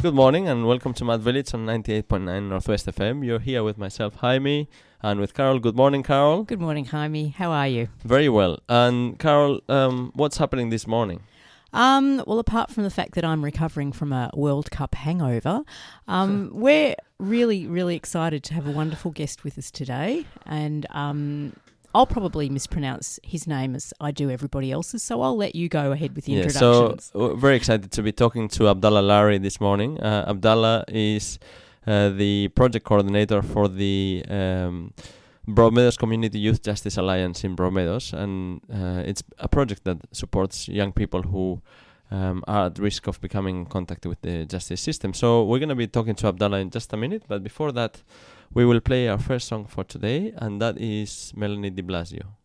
Good morning and welcome to Mad Village on 98.9 Northwest FM. You're here with myself, Jaime, and with Carol. Good morning, Carol. Good morning, Jaime. How are you? Very well. And Carol, um, what's happening this morning? Um, well, apart from the fact that I'm recovering from a World Cup hangover, um, we're really, really excited to have a wonderful guest with us today. And um, I'll probably mispronounce his name as I do everybody else's, so I'll let you go ahead with the Yeah, introductions. so uh, very excited to be talking to Abdallah Lari this morning. Uh, Abdallah is uh, the project coordinator for the um, Broadmeadows Community Youth Justice Alliance in Broadmeadows, and uh, it's a project that supports young people who um, are at risk of becoming in contact with the justice system. So we're going to be talking to Abdallah in just a minute, but before that, we will play our first song for today, and that is Melanie de Biasio.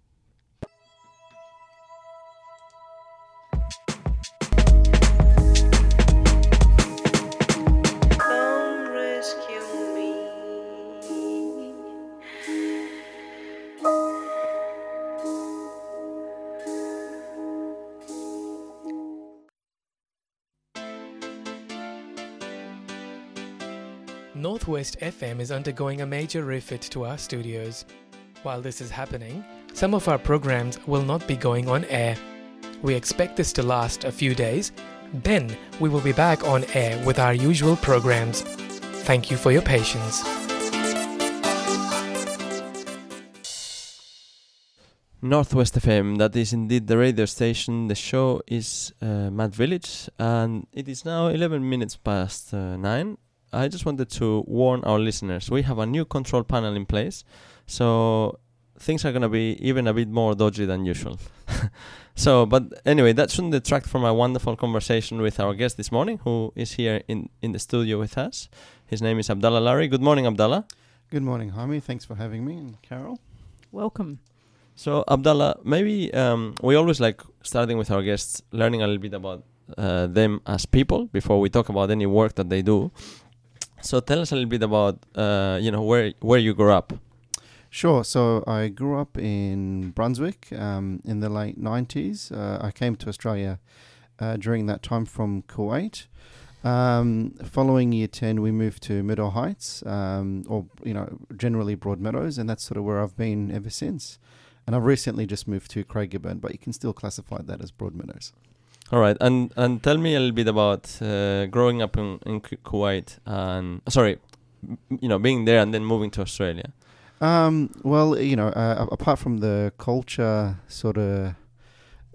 Northwest FM is undergoing a major refit to our studios. While this is happening, some of our programs will not be going on air. We expect this to last a few days, then we will be back on air with our usual programs. Thank you for your patience. Northwest FM, that is indeed the radio station. The show is uh, Mad Village, and it is now 11 minutes past uh, 9. I just wanted to warn our listeners we have a new control panel in place, so things are going to be even a bit more dodgy than usual. so, but anyway, that shouldn't detract from a wonderful conversation with our guest this morning, who is here in, in the studio with us. His name is Abdallah Lari. Good morning, Abdallah. Good morning, Jaime. Thanks for having me, and Carol. Welcome. So Abdallah, maybe um, we always like starting with our guests, learning a little bit about uh, them as people before we talk about any work that they do. So tell us a little bit about uh, you know where where you grew up. Sure. So I grew up in Brunswick um, in the late '90s. Uh, I came to Australia uh, during that time from Kuwait. Um, following year ten, we moved to Meadow Heights, um, or you know, generally Broadmeadows, and that's sort of where I've been ever since. And I've recently just moved to Craigieburn, but you can still classify that as Broadmeadows. All right, and and tell me a little bit about uh, growing up in, in Kuwait and sorry, you know, being there and then moving to Australia. Um, well, you know, uh, apart from the culture sort of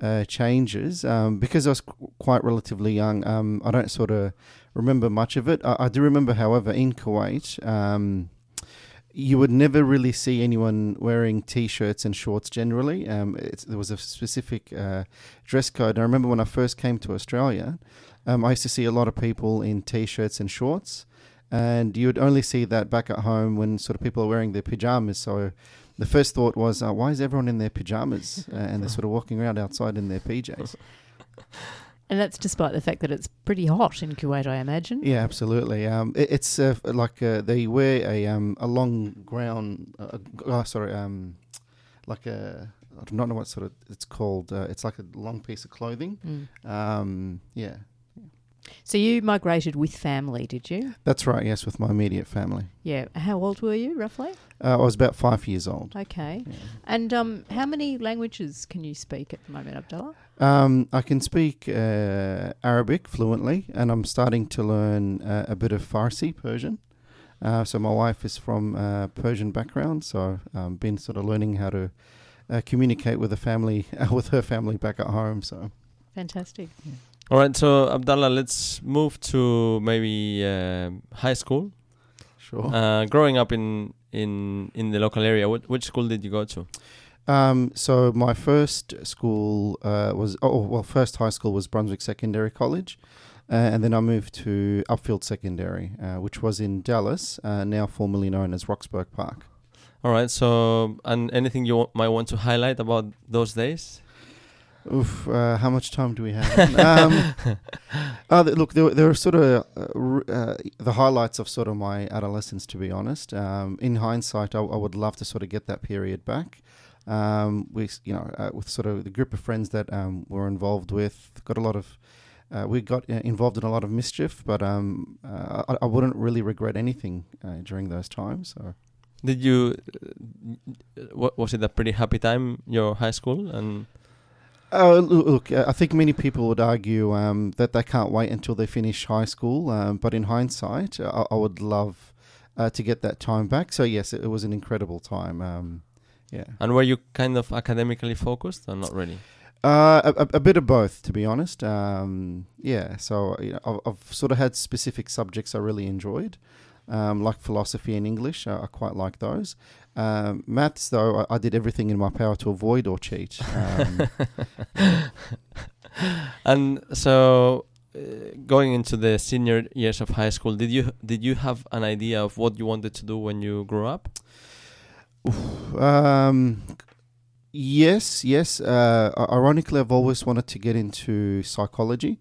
uh, changes, um, because I was qu- quite relatively young, um, I don't sort of remember much of it. I, I do remember, however, in Kuwait, um, you would never really see anyone wearing t-shirts and shorts generally. Um, it's, there was a specific uh, dress code. I remember when I first came to Australia, um, I used to see a lot of people in t-shirts and shorts and you would only see that back at home when sort of people are wearing their pajamas. So the first thought was, uh, why is everyone in their pajamas uh, and they're sort of walking around outside in their PJs? And that's despite the fact that it's pretty hot in Kuwait, I imagine. Yeah, absolutely. Um, it, it's uh, like uh, they wear a um, a long ground. Uh, oh, sorry, um, like a I do not know what sort of it's called. Uh, it's like a long piece of clothing. Mm. Um, yeah, So you migrated with family, did you? that's right. Yes, with my immediate family. Yeah. How old were you, roughly? Uh, I was about five years old. Okay. Yeah. And um, how many languages can you speak at the moment, Abdallah? Um, I can speak uh, Arabic fluently, and I'm starting to learn uh, a bit of Farsi, Persian. Uh, so my wife is from uh, Persian background, so I've um, been sort of learning how to uh, communicate with the family, with her family back at home. So Fantastic. All right, so Abdallah, let's move to maybe um high school. sure. Uh, growing up in in in the local area, what, which school did you go to? Um, so my first school uh, was oh well, first high school was Brunswick Secondary College, uh, and then I moved to Upfield Secondary, uh, which was in Dallas, uh, now formerly known as Roxburgh Park. All right. So, and anything you might want to highlight about those days? Oof, uh, how much time do we have? um, uh, th- look, there, there are sort of uh, r- uh, the highlights of sort of my adolescence, to be honest. Um, in hindsight, I, I would love to sort of get that period back. Um, we, you know, uh, with sort of the group of friends that um, we're involved with, got a lot of uh, we got involved in a lot of mischief, but um, uh, I, I wouldn't really regret anything uh, during those times. So. Did you? Uh, wa- was it a pretty happy time your high school and? Oh, look, uh, I think many people would argue um, that they can't wait until they finish high school. Um, but in hindsight, I, I would love uh, to get that time back. So yes, it, it was an incredible time. Um, yeah, And were you kind of academically focused or not really? uh, a, a- a bit of both, to be honest. Um, yeah, so you know, I've, I've sort of had specific subjects I really enjoyed, um, like philosophy and English. I, I quite like those. Um, maths, though, I, I did everything in my power to avoid or cheat. Um, and so, uh, going into the senior years of high school, did you did you have an idea of what you wanted to do when you grew up? Um, yes, yes. Uh, ironically, I've always wanted to get into psychology.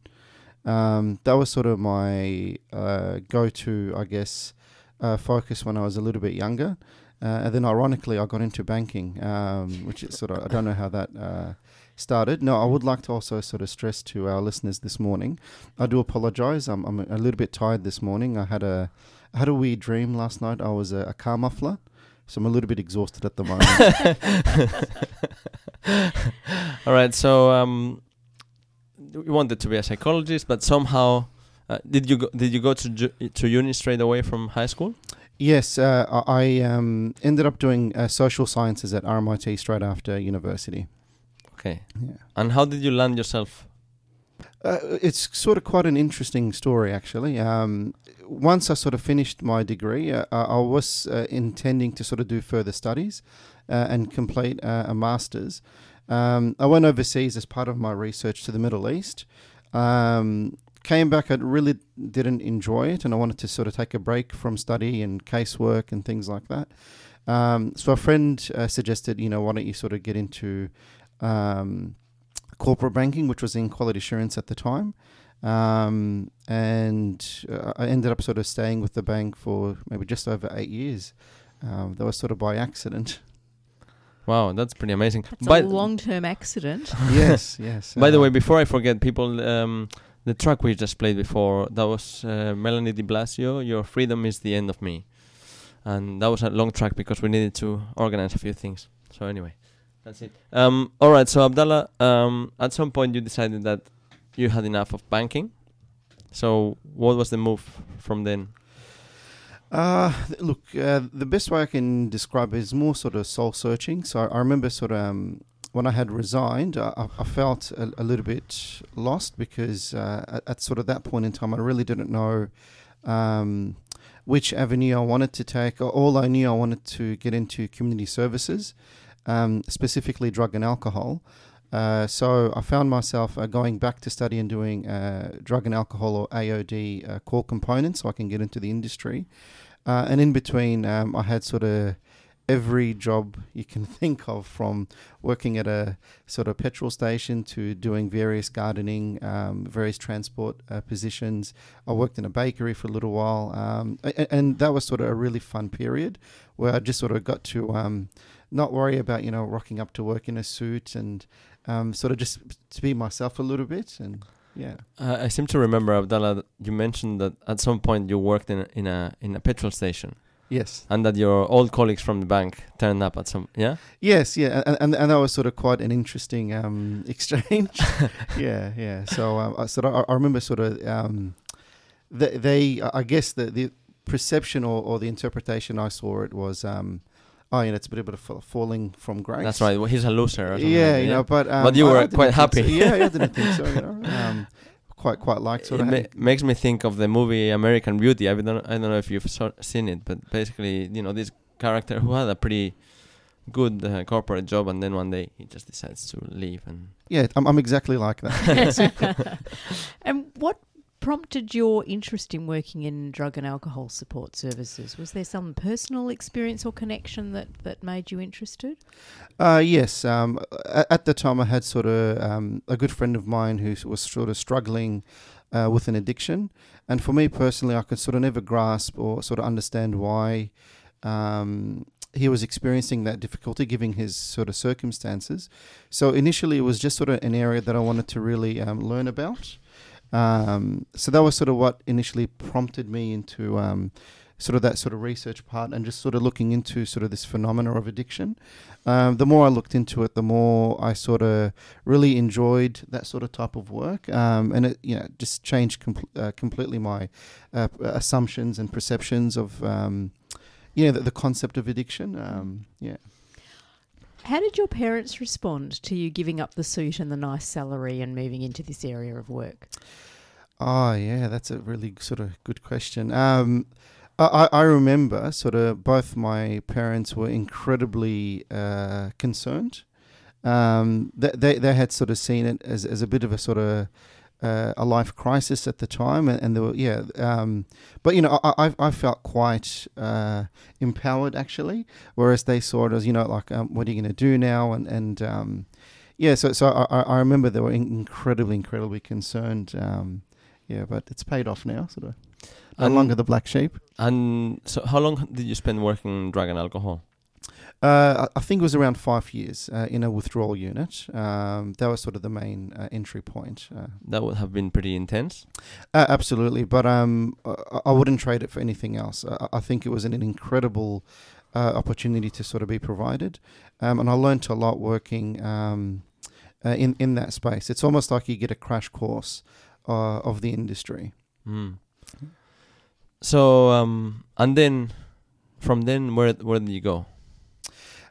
Um, that was sort of my uh, go-to, I guess, uh, focus when I was a little bit younger. Uh, and then, ironically, I got into banking, um, which is sort of I don't know how that uh, started. No, I would like to also sort of stress to our listeners this morning. I do apologise. I'm, I'm a little bit tired this morning. I had a I had a weird dream last night. I was a, a car muffler. So I'm a little bit exhausted at the moment. All right. So, um, you wanted to be a psychologist, but somehow, uh, did you go, did you go to ju- to uni straight away from high school? yes, uh, I um, ended up doing uh, social sciences at RMIT straight after university. Okay. Yeah. And how did you land yourself? Uh, it's sort of quite an interesting story, actually. Um, once I sort of finished my degree, uh, I I was uh, intending to sort of do further studies uh, and complete uh, a master's. Um, I went overseas as part of my research to the Middle East. Um, came back, I really didn't enjoy it, and I wanted to sort of take a break from study and casework and things like that. Um, so a friend uh, suggested, you know, why don't you sort of get into um, corporate banking, which was in quality assurance at the time. Um, and uh, I ended up sort of staying with the bank for maybe just over eight years. Um, that was sort of by accident. Wow, that's pretty amazing. That's By- a long-term accident. yes, yes. By the uh, way, before I forget, people, um, the track we just played before, that was uh, Melanie Di Biasio, Your Freedom is the End of Me. And that was a long track because we needed to organize a few things. So, anyway, that's it. Um, all right, so Abdallah, um, at some point you decided that you had enough of banking. So, what was the move from then? Uh, look, uh, the best way I can describe is more sort of soul searching. So I, I remember sort of um, when I had resigned, I, I- felt a, a little bit lost because uh, at, at sort of that point in time, I really didn't know um, which avenue I wanted to take. All I knew I wanted to get into community services, um, specifically drug and alcohol. Uh, so I found myself uh, going back to study and doing uh, drug and alcohol or AOD uh, core components so I can get into the industry. Uh, and in between, um, I had sort of every job you can think of from working at a sort of petrol station to doing various gardening, um, various transport uh, positions. I worked in a bakery for a little while. Um, a- and that was sort of a really fun period where I just sort of got to um, not worry about, you know, rocking up to work in a suit and um, sort of just to be myself a little bit. And yeah. Uh, I seem to remember, Abdallah, you mentioned that at some point you worked in a, in a, in a petrol station. Yes. and that your old colleagues from the bank turned up at some yeah Yes, yeah, and, and and that was sort of quite an interesting um, exchange. yeah, yeah. So um, I sort of I I remember sort of um, they, they I guess the the perception or, or the interpretation I saw it was um, oh yeah, it's a bit of a fa- falling from grace. that's right well, he's a loser Yeah, like you that, know, but um, But you were quite so. happy. Yeah, yeah, I didn't think so. You know, um, quite quite like sort it of. ma- makes me think of the movie American Beauty I don't I don't know if you've so- seen it but basically you know this character who had a pretty good uh, corporate job and then one day he just decides to leave and yeah, I'm, I'm exactly like that. and what prompted your interest in working in drug and alcohol support services? Was there some personal experience or connection that, that made you interested? Uh, yes. Um, at, the time, I had sort of um, a good friend of mine who was sort of struggling uh, with an addiction, and for me personally, I could sort of never grasp or sort of understand why um, he was experiencing that difficulty, given his sort of circumstances. So initially, it was just sort of an area that I wanted to really um, learn about. Um, so that was sort of what initially prompted me into um, sort of that sort of research part and just sort of looking into sort of this phenomena of addiction. Um, the more I looked into it, the more I sort of really enjoyed that sort of type of work, um, and it you know just changed com- uh, completely my uh, assumptions and perceptions of um, yeah the, the concept of addiction. Um, yeah. How did your parents respond to you giving up the suit and the nice salary and moving into this area of work? Oh yeah, that's a really sort of good question. Um, I, I remember sort of both my parents were incredibly uh, concerned. Um, they, they they had sort of seen it as, as a bit of a sort of uh, a life crisis at the time, and, and there were yeah. Um, but you know, I I, I felt quite uh, empowered actually, whereas they saw it as you know like um, what are you going to do now, and and um, yeah. So so I, I remember they were incredibly incredibly concerned. Um, yeah, but it's paid off now, sort of. No And- longer the black sheep. And so, how long did you spend working drug and alcohol? Uh, I think it was around five years uh, in a withdrawal unit. Um, that was sort of the main uh, entry point. Uh, That would have been pretty intense. uh, absolutely, but um, I, I wouldn't trade it for anything else. I, I think it was an incredible uh, opportunity to sort of be provided, um, and I learned a lot working um, uh, in in that space. It's almost like you get a crash course uh, of the industry. Mm. So, um, and then from then, where where did you go?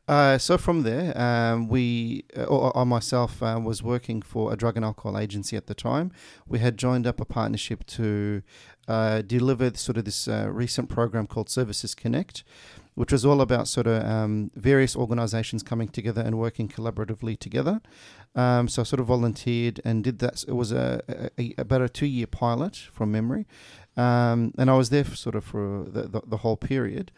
Uh, so from there, um, we, uh, or, or myself, uh, was working for a drug and alcohol agency at the time. We had joined up a partnership to uh, deliver sort of this uh, recent program called Services Connect, which was all about sort of um, various organisations coming together and working collaboratively together. Um, so I sort of volunteered and did that. It was a, a, a about a two year pilot from memory, um, and I was there for sort of for the, the, the whole period.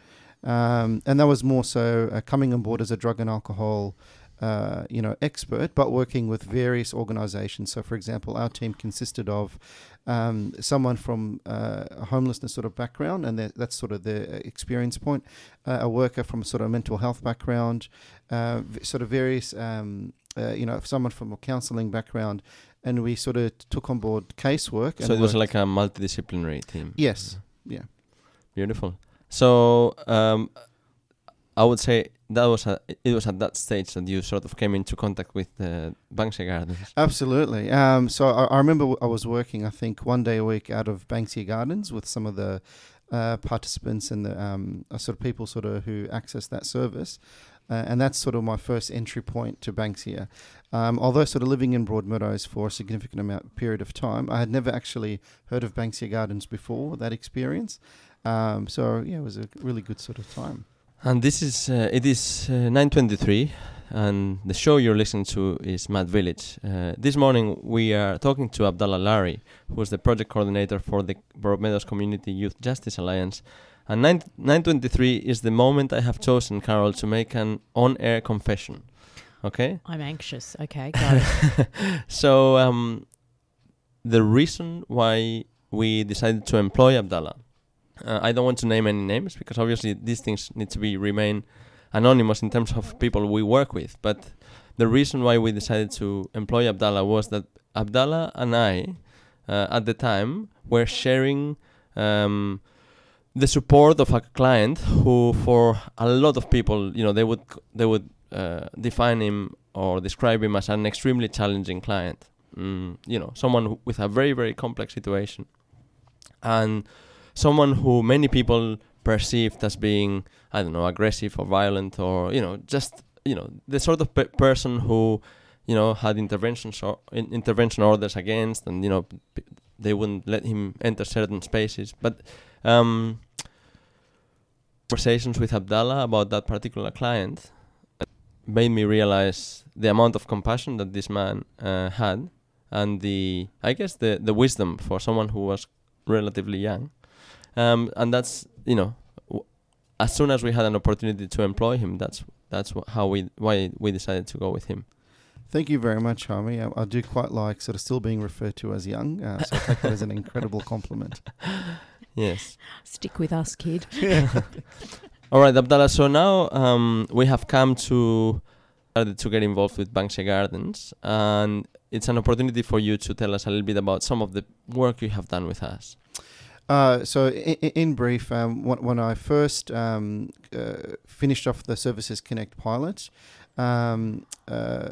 Um, and that was more so uh, coming on board as a drug and alcohol, uh, you know, expert, but working with various organisations. So, for example, our team consisted of um, someone from uh, a homelessness sort of background, and that's sort of the experience point. Uh, a worker from a sort of mental health background, uh, v- sort of various, um, uh, you know, someone from a counselling background, and we sort of took on board casework. So it was worked- like a multidisciplinary team. yes, yeah. Beautiful. So um, I would say that was a, it was at that stage that you sort of came into contact with uh, Banksia Gardens. Absolutely. Um, so I, I remember I was working, I think, one day a week out of Banksia Gardens with some of the uh, participants and the um, uh, sort of people sort of who access that service. Uh, and that's sort of my first entry point to Banksia. Um, although sort of living in Broadmeadows for a significant amount period of time, I had never actually heard of Banksia Gardens before that experience. Um, so yeah, it was a really good sort of time. And this is uh, it is uh, 9:23, and the show you're listening to is Mad Village. Uh, this morning we are talking to Abdallah Lari, who is the project coordinator for the Broadmeadows Community Youth Justice Alliance. And 9 9:23 is the moment I have chosen, Carol, to make an on-air confession. Okay. I'm anxious. Okay, go. so um, the reason why we decided to employ Abdallah, uh, I don't want to name any names because obviously these things need to be remain anonymous in terms of people we work with. But the reason why we decided to employ Abdallah was that Abdallah and I, uh, at the time, were sharing. Um, the support of a client who, for a lot of people, you know, they would they would uh, define him or describe him as an extremely challenging client. Mm, you know, someone with a very very complex situation, and someone who many people perceived as being I don't know aggressive or violent or you know just you know the sort of pe- person who you know had interventions or in- intervention orders against and you know p- they wouldn't let him enter certain spaces. But um, conversations with Abdallah about that particular client made me realize the amount of compassion that this man uh, had and the I guess the the wisdom for someone who was relatively young um, and that's you know w- as soon as we had an opportunity to employ him that's that's wh- how we why we decided to go with him Thank you very much, Jaime. I, I do quite like sort of still being referred to as young, uh, so I take that as an incredible compliment. yes Stick with us, kid. All right, Abdallah. So now um, we have come to started to get involved with Banksia Gardens, and it's an opportunity for you to tell us a little bit about some of the work you have done with us. Uh, so, in, in brief, um, when, I first um, uh, finished off the Services Connect pilot, um, uh,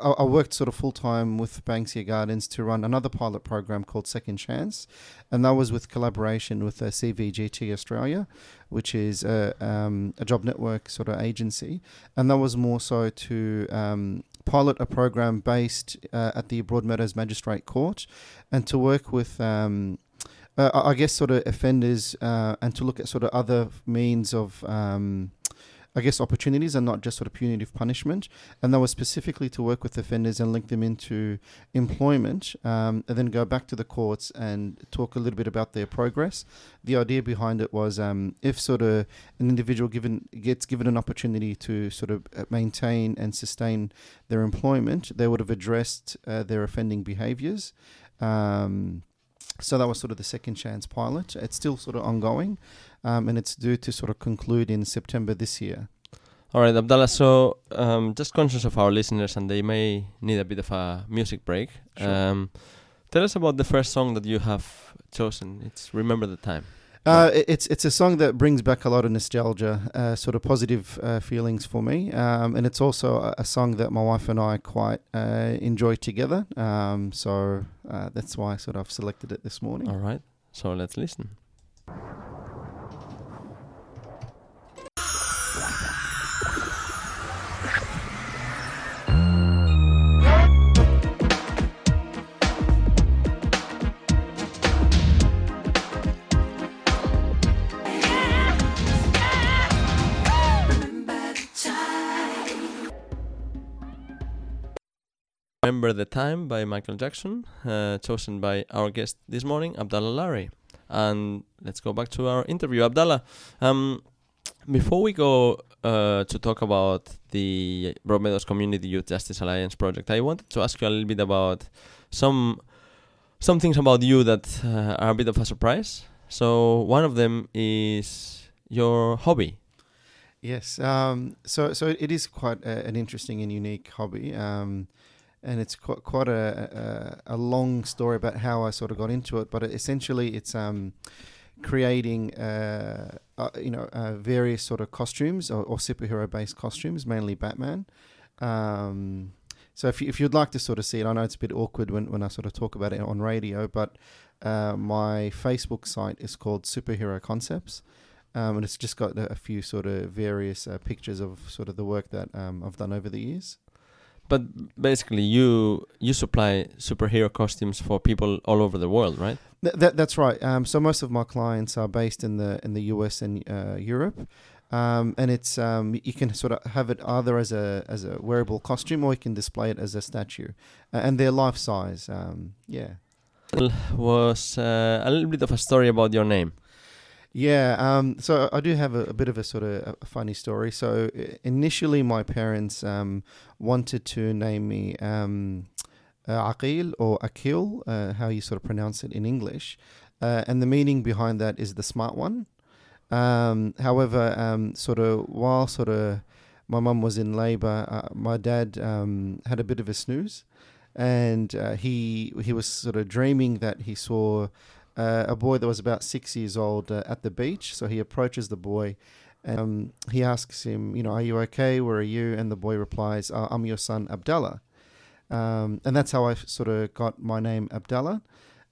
I, I worked sort of full time with Banksia Gardens to run another pilot program called Second Chance, and that was with collaboration with uh, CVGT Australia, which is a, um, a job network sort of agency, and that was more so to um, pilot a program based uh, at the Broadmeadows Magistrate Court, and to work with. Uh, I guess sort of offenders uh, and to look at sort of other means of um, I guess opportunities and not just sort of punitive punishment. And that was specifically to work with offenders and link them into employment, um, and then go back to the courts and talk a little bit about their progress. The idea behind it was um, if sort of an individual given gets given an opportunity to sort of uh, maintain and sustain their employment, they would have addressed uh, their offending behaviours. Um, so that was sort of the second chance pilot. It's still sort of ongoing, um, and it's due to sort of conclude in September this year. All right, Abdallah. So, um, just conscious of our listeners, and they may need a bit of a music break. Sure. Um, tell us about the first song that you have chosen. It's "Remember the Time." Uh, it's it's a song that brings back a lot of nostalgia, uh, sort of positive uh, feelings for me, um, and it's also a, a song that my wife and I quite uh, enjoy together. Um, so uh, that's why I sort of selected it this morning. All right. So let's listen. Remember the Time by Michael Jackson, uh, chosen by our guest this morning, Abdallah Lari. And let's go back to our interview. Abdallah, um, before we go uh, to talk about the Broadmeadows Community Youth Justice Alliance project, I wanted to ask you a little bit about some some things about you that uh, are a bit of a surprise. So one of them is your hobby. Yes. Um, so so it is quite a, an interesting and unique hobby. Um, and it's quite, quite a, a, a long story about how I sort of got into it. But essentially, it's um, creating, uh, uh, you know, uh, various sort of costumes or, or superhero-based costumes, mainly Batman. Um, so if, you, if you'd like to sort of see it, I know it's a bit awkward when, when I sort of talk about it on radio, but uh, my Facebook site is called Superhero Concepts. Um, and it's just got a, a few sort of various uh, pictures of sort of the work that um, I've done over the years. But basically, you you supply superhero costumes for people all over the world, right? Th- that, that's right. Um, so most of my clients are based in the in the US and uh, Europe, um, and it's um, you can sort of have it either as a as a wearable costume or you can display it as a statue, uh, and they're life size. Um, yeah. Was uh, a little bit of a story about your name. Yeah, um, so I do have a, a bit of a sort of a, funny story. So initially, my parents um, wanted to name me um, uh, Aqil or Akil, uh, how you sort of pronounce it in English, uh, and the meaning behind that is the smart one. Um, however, um, sort of while sort of my mum was in labour, uh, my dad um, had a bit of a snooze, and uh, he he was sort of dreaming that he saw uh, a boy that was about six years old uh, at the beach. So he approaches the boy and um, he asks him, you know, are you okay? Where are you? And the boy replies, uh, I'm your son, Abdallah. Um, and that's how I sort of got my name, Abdallah.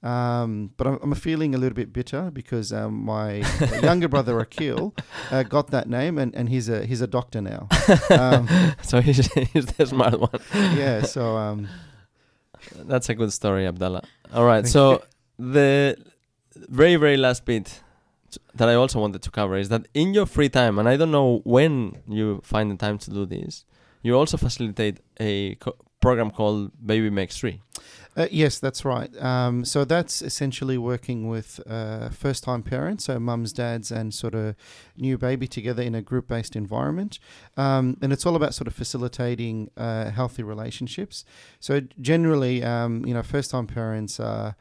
Um, but I'm, I'm feeling a little bit bitter because um, my younger brother Akil uh, got that name, and, and he's a he's a doctor now. Um, so he's, he's the smart one. yeah, so um, That's a good story, Abdallah. All right, so the very very last bit that I also wanted to cover is that in your free time, and I don't know when you find the time to do this, you also facilitate a co- program called Baby Makes Three. Uh, yes, that's right. Um, so that's essentially working with uh, first time parents, so mums, dads, and sort of new baby together in a group based environment. Um, and it's all about sort of facilitating uh, healthy relationships. So generally, um, you know, first time parents are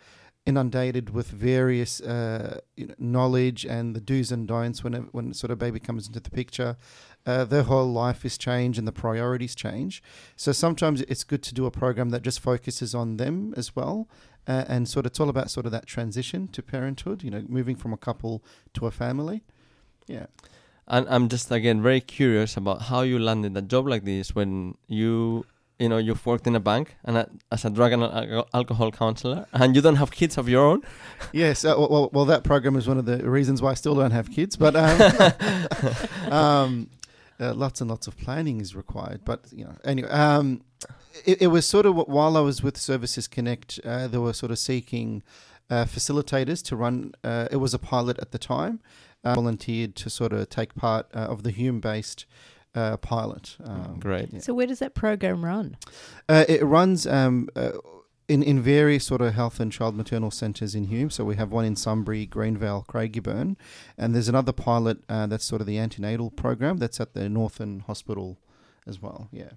inundated with various uh, knowledge and the do's and don'ts when it, when sort of baby comes into the picture. Uh, their whole life is changed and the priorities change. So sometimes it's good to do a program that just focuses on them as well, uh, and sort of it's all about sort of that transition to parenthood. You know, moving from a couple to a family. Yeah. And I'm just again very curious about how you landed a job like this when you you know you've worked in a bank and a, as a drug and al- alcohol counselor and you don't have kids of your own. Yes, uh, well, well, that program is one of the reasons why I still don't have kids. But um, um, uh, lots and lots of planning is required. But you know, anyway, um, it, it was sort of while I was with Services Connect, uh, they were sort of seeking uh, facilitators to run. Uh, it was a pilot at the time. Uh, volunteered to sort of take part uh, of the Hume-based uh, pilot. Um, Great. yeah. So where does that program run? Uh, it runs um, uh, in in various sort of health and child maternal centres in Hume. So we have one in Sunbury, Greenvale, Craigieburn, and there's another pilot uh, that's sort of the antenatal program that's at the Northern Hospital as well. Yeah.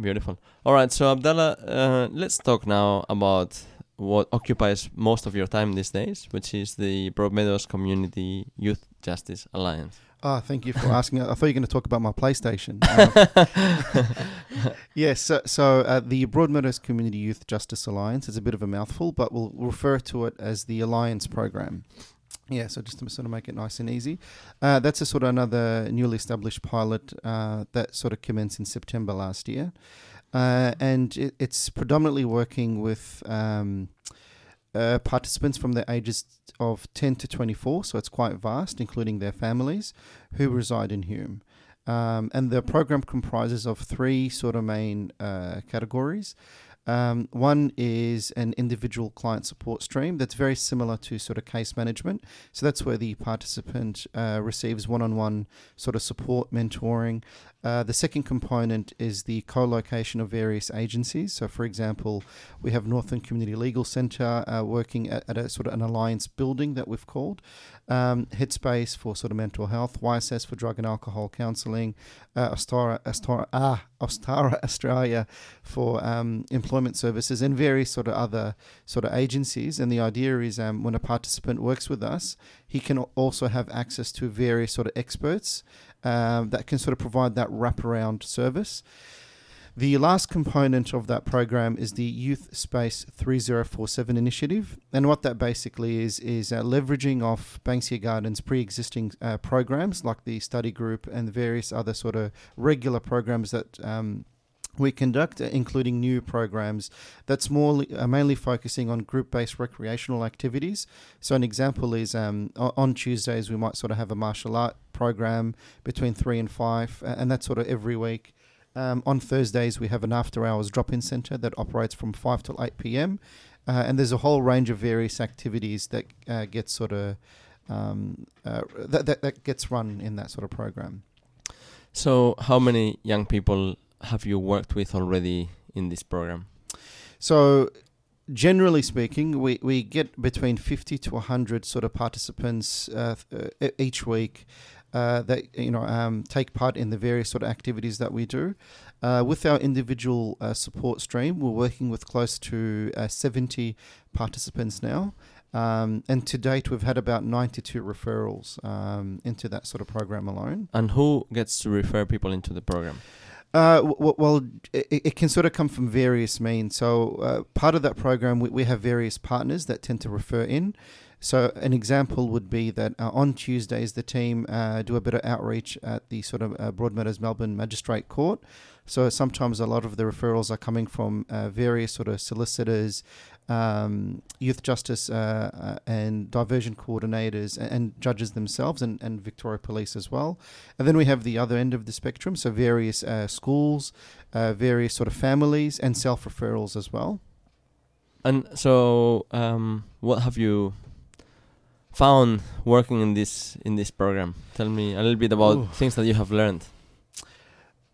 Beautiful. All right, so Abdallah, uh, let's talk now about what occupies most of your time these days, which is the Broadmeadows Community Youth Justice Alliance. Oh, thank you for asking. I thought you were going to talk about my PlayStation. Um, yes, so, so uh, the Broadmeadows Community Youth Justice Alliance is a bit of a mouthful, but we'll refer to it as the Alliance Program. Yeah, so just to sort of make it nice and easy. Uh, that's a sort of another newly established pilot uh, that sort of commenced in September last year. Uh, and it, it's predominantly working with um, uh, participants from the ages of 10 to 24, so it's quite vast, including their families who reside in Hume. Um, and the program comprises of three sort of main uh, categories. Um, one is an individual client support stream that's very similar to sort of case management. So that's where the participant uh, receives one on one sort of support, mentoring. Uh, the second component is the co location of various agencies. So, for example, we have Northern Community Legal Centre uh, working at, at a sort of an alliance building that we've called, um, Headspace for sort of mental health, YSS for drug and alcohol counselling, uh, Ostara, Ostara, ah, Ostara Australia for um, employment services, and various sort of other sort of agencies. And the idea is um, when a participant works with us, he can also have access to various sort of experts um, that can sort of provide that wraparound service. The last component of that program is the Youth Space 3047 initiative. And what that basically is, is uh, leveraging off Banksia Gardens' pre existing uh, programs like the study group and the various other sort of regular programs that um, we conduct, uh, including new programs that's more uh, mainly focusing on group-based recreational activities. So an example is um, on Tuesdays we might sort of have a martial art program between three and five, and that's sort of every week. Um, on Thursdays we have an after-hours drop-in centre that operates from five till eight p.m. Uh, and there's a whole range of various activities that uh, gets sort of um, uh, that, that that gets run in that sort of program. So, how many young people have you worked with already in this program? So, generally speaking, we, we get between 50 to 100 sort of participants uh, th- uh, each week uh, that you know um, take part in the various sort of activities that we do. Uh, with our individual uh, support stream, we're working with close to uh, 70 participants now. Um, and to date, we've had about 92 referrals um, into that sort of program alone. And who gets to refer people into the program? Uh, w- w- well, it, it can sort of come from various means. So, uh, part of that program, we, we have various partners that tend to refer in. So, an example would be that uh, on Tuesdays, the team uh, do a bit of outreach at the sort of uh, Broadmeadows Melbourne Magistrate Court. So, sometimes a lot of the referrals are coming from uh, various sort of solicitors, um, youth justice uh, uh, and diversion coordinators and, and judges themselves and, and Victoria Police as well. And then we have the other end of the spectrum, so various schools, various sort of families, and self referrals as well. And so, um, what have you found working in this in this program? Tell me a little bit about Ooh. things that you have learned.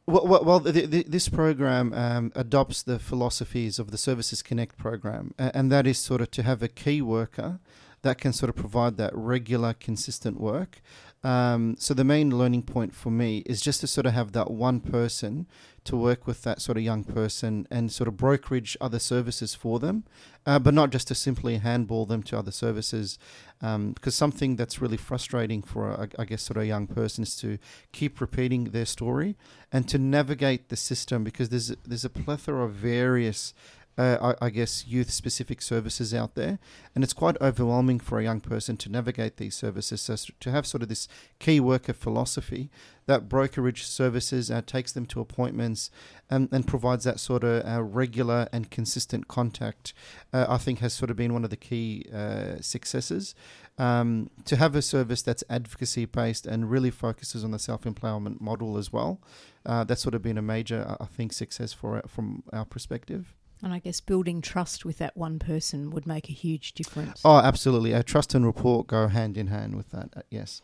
Well, well, well the, the, this program um, adopts the philosophies of the Services Connect program, and that is sort of to have a key worker that can sort of provide that regular, consistent work. Um, so the main learning point for me is just to sort of have that one person to work with that sort of young person and sort of brokerage other services for them, uh, but not just to simply handball them to other services. Because something that's really frustrating for, a, I guess, sort of a young person is to keep repeating their story and to navigate the system because there's there's a plethora of various uh, I, I, guess, youth specific services out there. And it's quite overwhelming for a young person to navigate these services. So, to have sort of this key worker philosophy that brokerage services uh, takes them to appointments and, and provides that sort of uh, regular and consistent contact, uh, I think has sort of been one of the key uh, successes. Um, to have a service that's advocacy based and really focuses on the self empowerment model as well, uh, that's sort of been a major, I think, success for from our perspective. And I guess building trust with that one person would make a huge difference. Oh, absolutely. A trust and rapport go hand in hand with that. Uh, yes.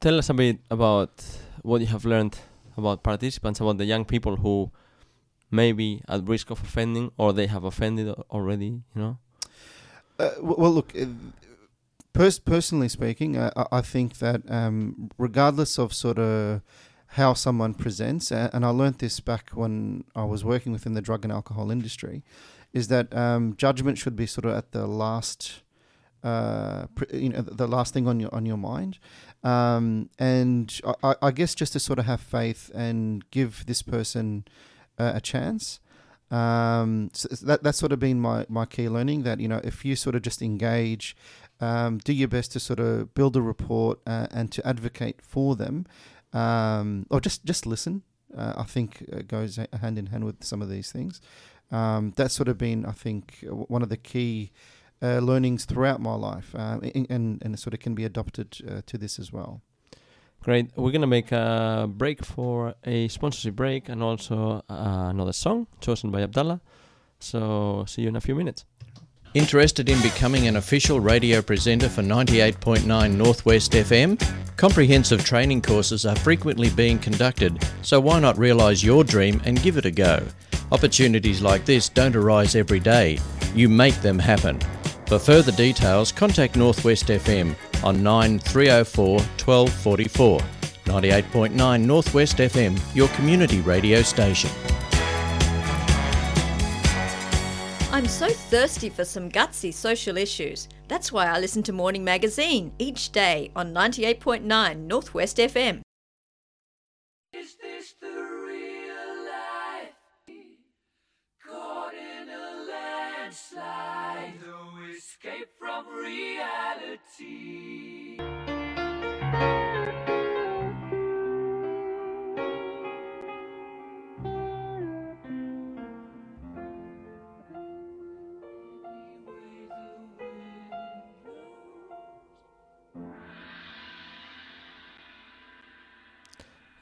Tell us a bit about what you have learned about participants, about the young people who may be at risk of offending or they have offended already, you know? Uh, well, look, uh, pers- personally speaking, uh, I think that um, regardless of sort of how someone presents, and I learned this back when I was working within the drug and alcohol industry, is that um, judgment should be sort of at the last, uh, you know, the last thing on your on your mind, um, and I, I, guess just to sort of have faith and give this person a chance. Um, so that that's sort of been my my key learning that you know if you sort of just engage, um, do your best to sort of build a report uh, and to advocate for them, um, or just just listen. Uh, I think goes hand in hand with some of these things. Um, that's sort of been, I think, one of the key uh, learnings throughout my life, uh, and and it sort of can be adopted uh, to this as well. Great. We're gonna make a break for a sponsorship break and also uh, another song chosen by Abdallah. So see you in a few minutes. Interested in becoming an official radio presenter for 98.9 Northwest FM? Comprehensive training courses are frequently being conducted, so why not realise your dream and give it a go? Opportunities like this don't arise every day, you make them happen. For further details, contact Northwest FM on 9304 1244. 98.9 Northwest FM, your community radio station. I'm so thirsty for some gutsy social issues. That's why I listen to Morning Magazine each day on 98.9 Northwest FM. Escape from reality.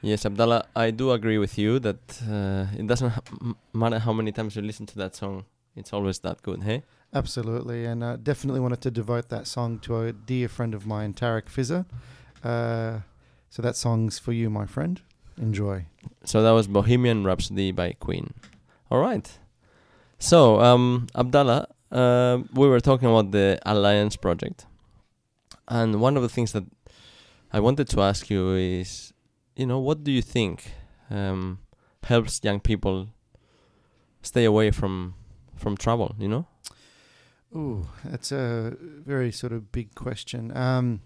Yes, Abdallah, I do agree with you that uh, it doesn't ha- matter how many times you listen to that song, it's always that good, hey? Absolutely, and uh, definitely wanted to devote that song to a dear friend of mine, Tarek Fizzer. Uh, so that song's for you, my friend. Enjoy. So that was Bohemian Rhapsody by Queen. All right. So, um, Abdallah, uh, we were talking about the Alliance project. And one of the things that I wanted to ask you is you know, what do you think um, helps young people stay away from from trouble? You know. Ooh, that's a very sort of big question. Um,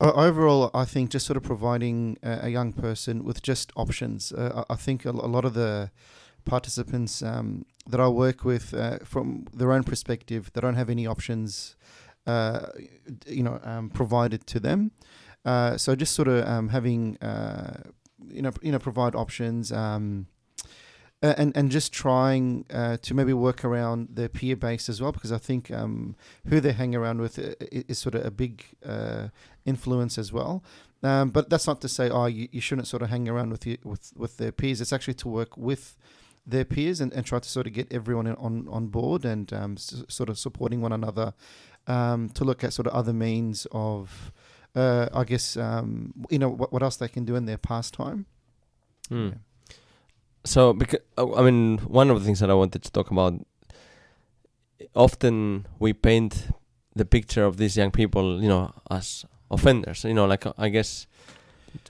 overall, I think just sort of providing a, a young person with just options. Uh, I think a, a, lot of the participants um, that I work with, uh, from their own perspective, they don't have any options, uh, you know, um, provided to them. Uh, so just sort of um, having uh, you know you know provide options um, and and just trying uh, to maybe work around their peer base as well because I think um, who they hang around with is, sort of a big uh, influence as well. Um, but that's not to say oh you, you shouldn't sort of hang around with you, with with their peers. It's actually to work with their peers and, and try to sort of get everyone on on board and um, s- sort of supporting one another um, to look at sort of other means of uh, I guess um, you know what, what else they can do in their pastime. Mm. Yeah. So, because uh, I mean, one of the things that I wanted to talk about. Often we paint the picture of these young people, you know, as offenders. You know, like I guess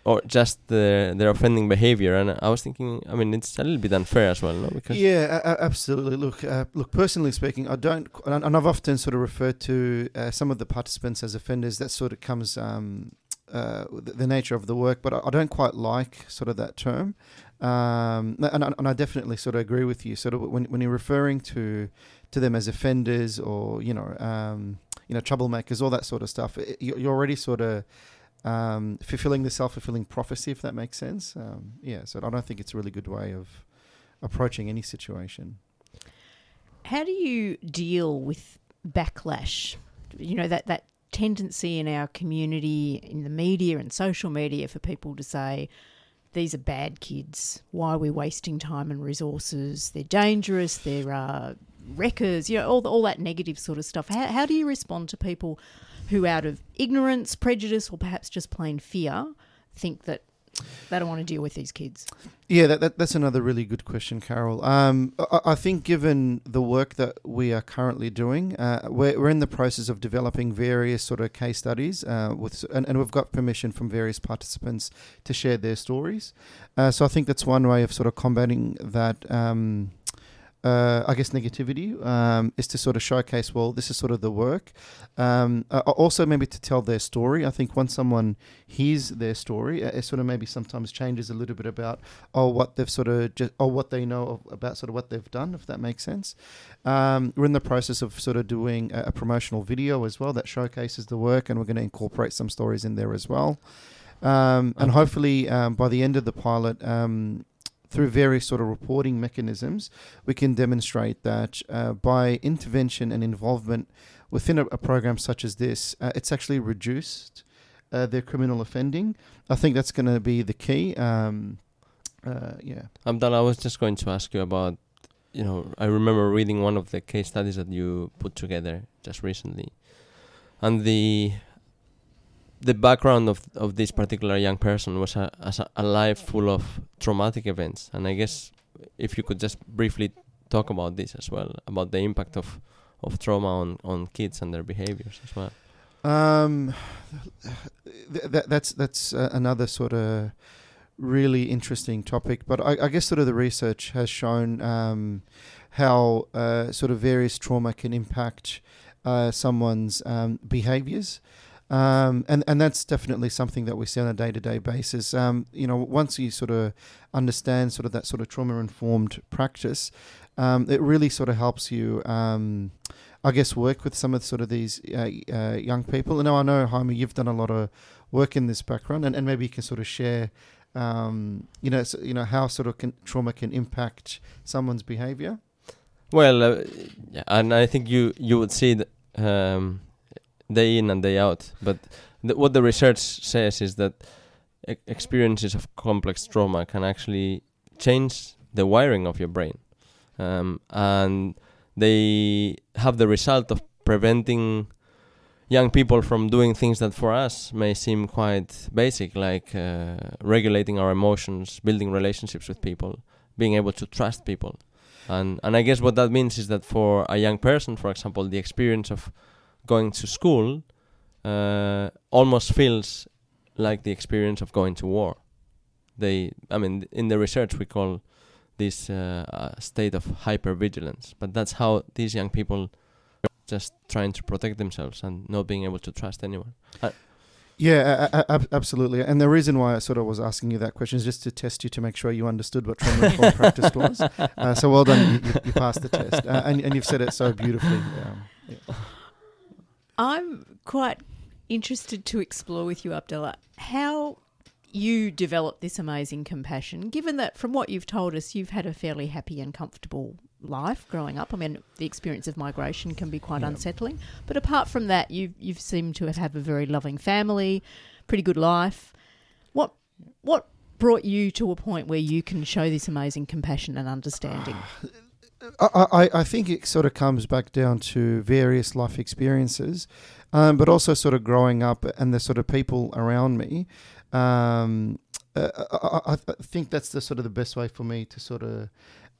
or just the, their offending behavior. And I was thinking, I mean, it's a little bit unfair as well, no? Because Yeah, absolutely. Look, uh, look. Personally speaking, I don't, and I've often sort of referred to uh, some of the participants as offenders. That sort of comes um, uh, the, nature of the work, but I, I don't quite like sort of that term. Um, and, I- and I definitely sort of agree with you. Sort of when when you're referring to to them as offenders or you know um, you know troublemakers, all that sort of stuff, it, you're already sort of um, fulfilling the self fulfilling prophecy, if that makes sense. Um, yeah, so I don't think it's a really good way of approaching any situation. How do you deal with backlash? You know that that tendency in our community, in the media and social media, for people to say these are bad kids. Why are we wasting time and resources? They're dangerous. They're uh, wreckers. You know all all that negative sort of stuff. How how do you respond to people who, out of ignorance, prejudice, or perhaps just plain fear, think that they don't want to deal with these kids? Yeah, that, that that's another really good question, Carol. Um, I, I think given the work that we are currently doing, uh, we're, we're in the process of developing various sort of case studies uh, with, and, and we've got permission from various participants to share their stories. Uh, so I think that's one way of sort of combating that. Um, uh, I guess negativity um, is to sort of showcase. Well, this is sort of the work. Um, uh, also, maybe to tell their story. I think once someone hears their story, uh, it sort of maybe sometimes changes a little bit about oh what they've sort of just or what they know of, about sort of what they've done. If that makes sense. Um, we're in the process of sort of doing a, a promotional video as well that showcases the work, and we're going to incorporate some stories in there as well. Um, and hopefully, um, by the end of the pilot, um, through various sort of reporting mechanisms, we can demonstrate that uh, by intervention and involvement within a, a program such as this, uh, it's actually reduced uh, their criminal offending. I think that's going to be the key. Um, uh, yeah. Abdallah, I was just going to ask you about, you know, I remember reading one of the case studies that you put together just recently, and the the background of of this particular young person was a, a, a life full of traumatic events, and I guess if you could just briefly talk about this as well, about the impact of of trauma on on kids and their behaviors as well. Um, th- th- that's that's uh, another sort of really interesting topic. But I, I guess sort of the research has shown um, how uh, sort of various trauma can impact uh, someone's um, behaviors. Um, and, and that's definitely something that we see on a day to day basis. Um, you know, once you sort of understand sort of that sort of trauma informed practice, um, it really sort of helps you, um, I guess, work with some of sort of these uh, uh, young people. And now I know, Jaime, you've done a lot of work in this background, and, and maybe you can sort of share, um, you know, so, you know how sort of can, trauma can impact someone's behavior. Well, uh, and I think you you would see that um, day in and day out. But the, what the research says is that e- experiences of complex trauma can actually change the wiring of your brain, um, and they have the result of preventing young people from doing things that for us may seem quite basic, like uh, regulating our emotions, building relationships with people, being able to trust people. And and I guess what that means is that for a young person, for example, the experience of going to school uh, almost feels like the experience of going to war. They, I mean, in the research we call this uh, a state of hypervigilance, but that's how these young people just trying to protect themselves and not being able to trust anyone. Yeah, a- ab- absolutely. And the reason why I sort of was asking you that question is just to test you to make sure you understood what trauma informed practice was. Uh, so well done, you, you, you passed the test, uh, and, and you've said it so beautifully. Um, yeah. I'm quite interested to explore with you, Abdallah, how you developed this amazing compassion, given that from what you've told us, you've had a fairly happy and comfortable life growing up. I mean, the experience of migration can be quite Yeah. unsettling. But apart from that, you've, you've seemed to have a very loving family, pretty good life. What, what brought you to a point where you can show this amazing compassion and understanding? Ah, I, I, think it sort of comes back down to various life experiences, um, but also sort of growing up and the sort of people around me. Um, uh, I, I, think that's the sort of the best way for me to sort of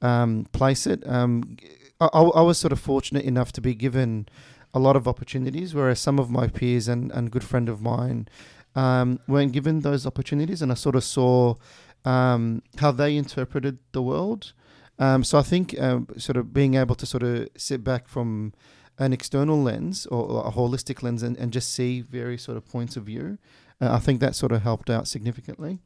um, place it. Um, I, I I was sort of fortunate enough to be given a lot of opportunities, whereas some of my peers and, and good friend of mine um, weren't given those opportunities, and I sort of saw um, how they interpreted the world. Um, so I think um, sort of being able to sort of sit back from an external lens or, or a holistic lens and, and just see various sort of points of view, uh, I think that sort of helped out significantly.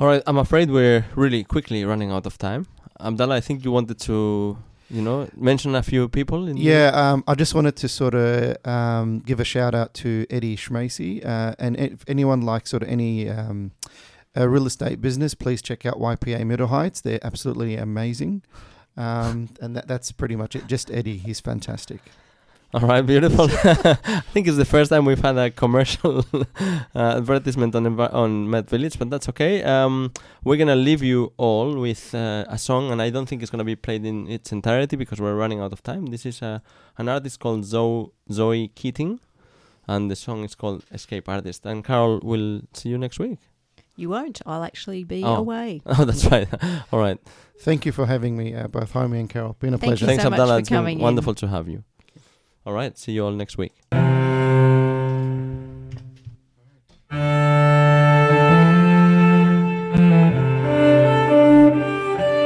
All right, I'm afraid we're really quickly running out of time. Abdallah, I think you wanted to, you know, mention a few people. In Yeah, um, I just wanted to sort of um, give a shout out to Eddie Schmacy, uh, and if anyone likes sort of any um, uh, real estate business, please check out YPA Meadow Heights. They're absolutely amazing, um, and that, that's pretty much it. Just Eddie, he's fantastic. All right, beautiful. I think it's the first time we've had a commercial uh, advertisement on on Met Village, but that's okay. Um, we're gonna leave you all with uh, a song, and I don't think it's gonna be played in its entirety because we're running out of time. This is uh, an artist called Zoe Zoe Keating, and the song is called Escape Artist. And Carol will see you next week. You won't. I'll actually be Oh. away. Oh, that's right. all right. Thank you for having me, uh, both Jaime and Carol. Been a Thank pleasure. Thanks, so much Abdallah. for It's been coming in. wonderful to have you. All right. See you all next week. Escape